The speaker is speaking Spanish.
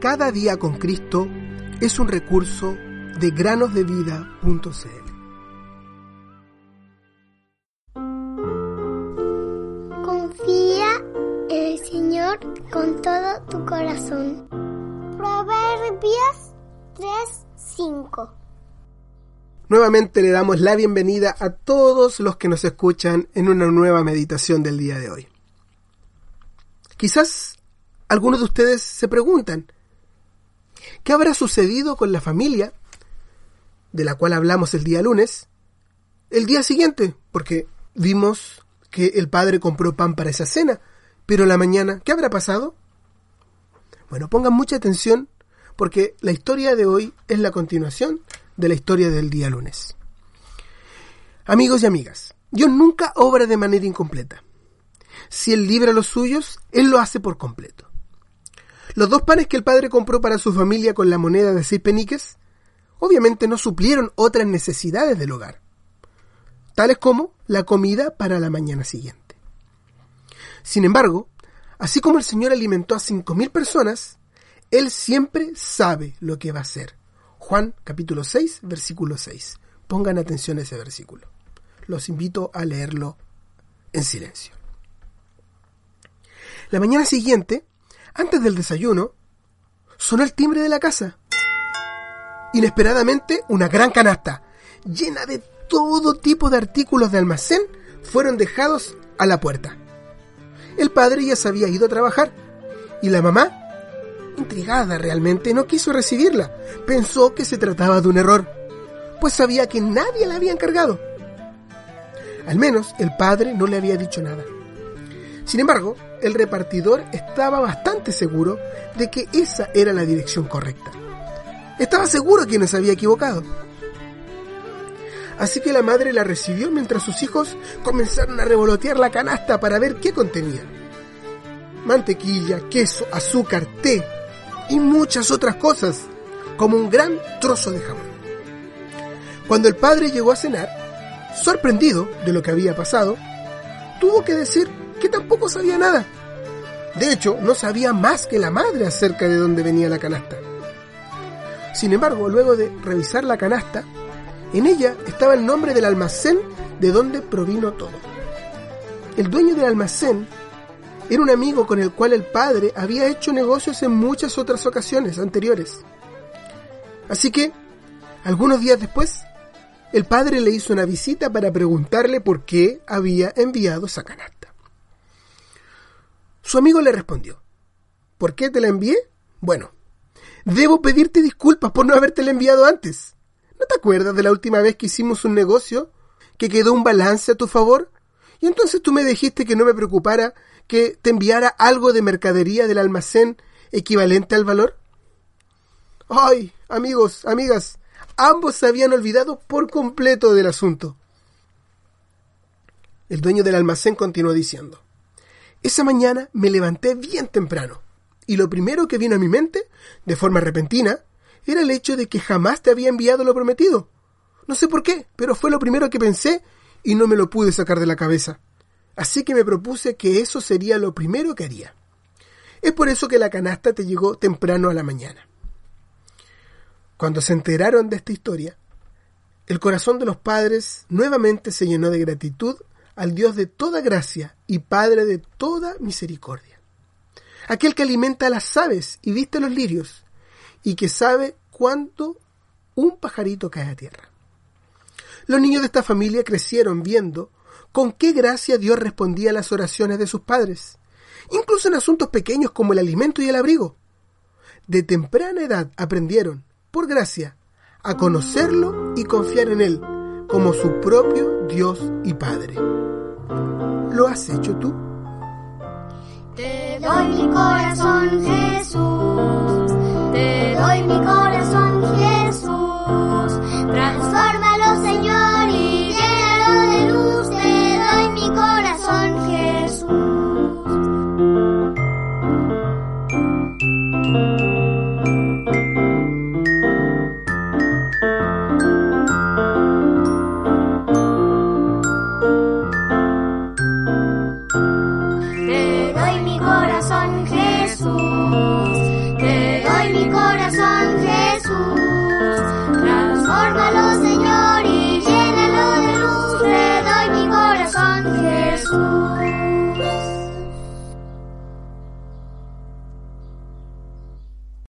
Cada día con Cristo es un recurso de granosdevida.cl. Confía en el Señor con todo tu corazón. Proverbios 3:5 Nuevamente le damos la bienvenida a todos los que nos escuchan en una nueva meditación del día de hoy. Quizás algunos de ustedes se preguntan, ¿qué habrá sucedido con la familia de la cual hablamos el día lunes el día siguiente? Porque vimos que el padre compró pan para esa cena, pero la mañana, ¿qué habrá pasado? Bueno, pongan mucha atención porque la historia de hoy es la continuación de la historia del día lunes. Amigos y amigas, Dios nunca obra de manera incompleta. Si Él libra a los suyos, Él lo hace por completo. Los dos panes que el padre compró para su familia con la moneda de seis peniques, obviamente no suplieron otras necesidades del hogar, tales como la comida para la mañana siguiente. Sin embargo, así como el Señor alimentó a cinco mil personas, Él siempre sabe lo que va a hacer. Juan capítulo 6, versículo 6. Pongan atención a ese versículo. Los invito a leerlo en silencio. La mañana siguiente, antes del desayuno, sonó el timbre de la casa. Inesperadamente, una gran canasta, llena de todo tipo de artículos de almacén, fueron dejados a la puerta. El padre ya se había ido a trabajar y la mamá, intrigada realmente, no quiso recibirla. Pensó que se trataba de un error, pues sabía que nadie la había encargado. Al menos el padre no le había dicho nada. Sin embargo, el repartidor estaba bastante seguro de que esa era la dirección correcta. Estaba seguro que no se había equivocado. Así que la madre la recibió mientras sus hijos comenzaron a revolotear la canasta para ver qué contenía. Mantequilla, queso, azúcar, té y muchas otras cosas, como un gran trozo de jamón. Cuando el padre llegó a cenar, sorprendido de lo que había pasado, tuvo que decir sabía nada. De hecho, no sabía más que la madre acerca de dónde venía la canasta. Sin embargo, luego de revisar la canasta, en ella estaba el nombre del almacén de donde provino todo. El dueño del almacén era un amigo con el cual el padre había hecho negocios en muchas otras ocasiones anteriores. Así que, algunos días después, el padre le hizo una visita para preguntarle por qué había enviado esa canasta. Su amigo le respondió, ¿por qué te la envié? Bueno, debo pedirte disculpas por no habértela enviado antes. ¿No te acuerdas de la última vez que hicimos un negocio? ¿Que quedó un balance a tu favor? Y entonces tú me dijiste que no me preocupara que te enviara algo de mercadería del almacén equivalente al valor. Ay, amigos, amigas, ambos se habían olvidado por completo del asunto. El dueño del almacén continuó diciendo, esa mañana me levanté bien temprano, y lo primero que vino a mi mente, de forma repentina, era el hecho de que jamás te había enviado lo prometido. No sé por qué, pero fue lo primero que pensé y no me lo pude sacar de la cabeza. Así que me propuse que eso sería lo primero que haría. Es por eso que la canasta te llegó temprano a la mañana. Cuando se enteraron de esta historia, el corazón de los padres nuevamente se llenó de gratitud al Dios de toda gracia y Padre de toda misericordia. Aquel que alimenta a las aves y viste los lirios, y que sabe cuánto un pajarito cae a tierra. Los niños de esta familia crecieron viendo con qué gracia Dios respondía a las oraciones de sus padres, incluso en asuntos pequeños como el alimento y el abrigo. De temprana edad aprendieron, por gracia, a conocerlo y confiar en Él como su propio Dios y Padre. ¿Lo has hecho tú? Te doy mi corazón, corazón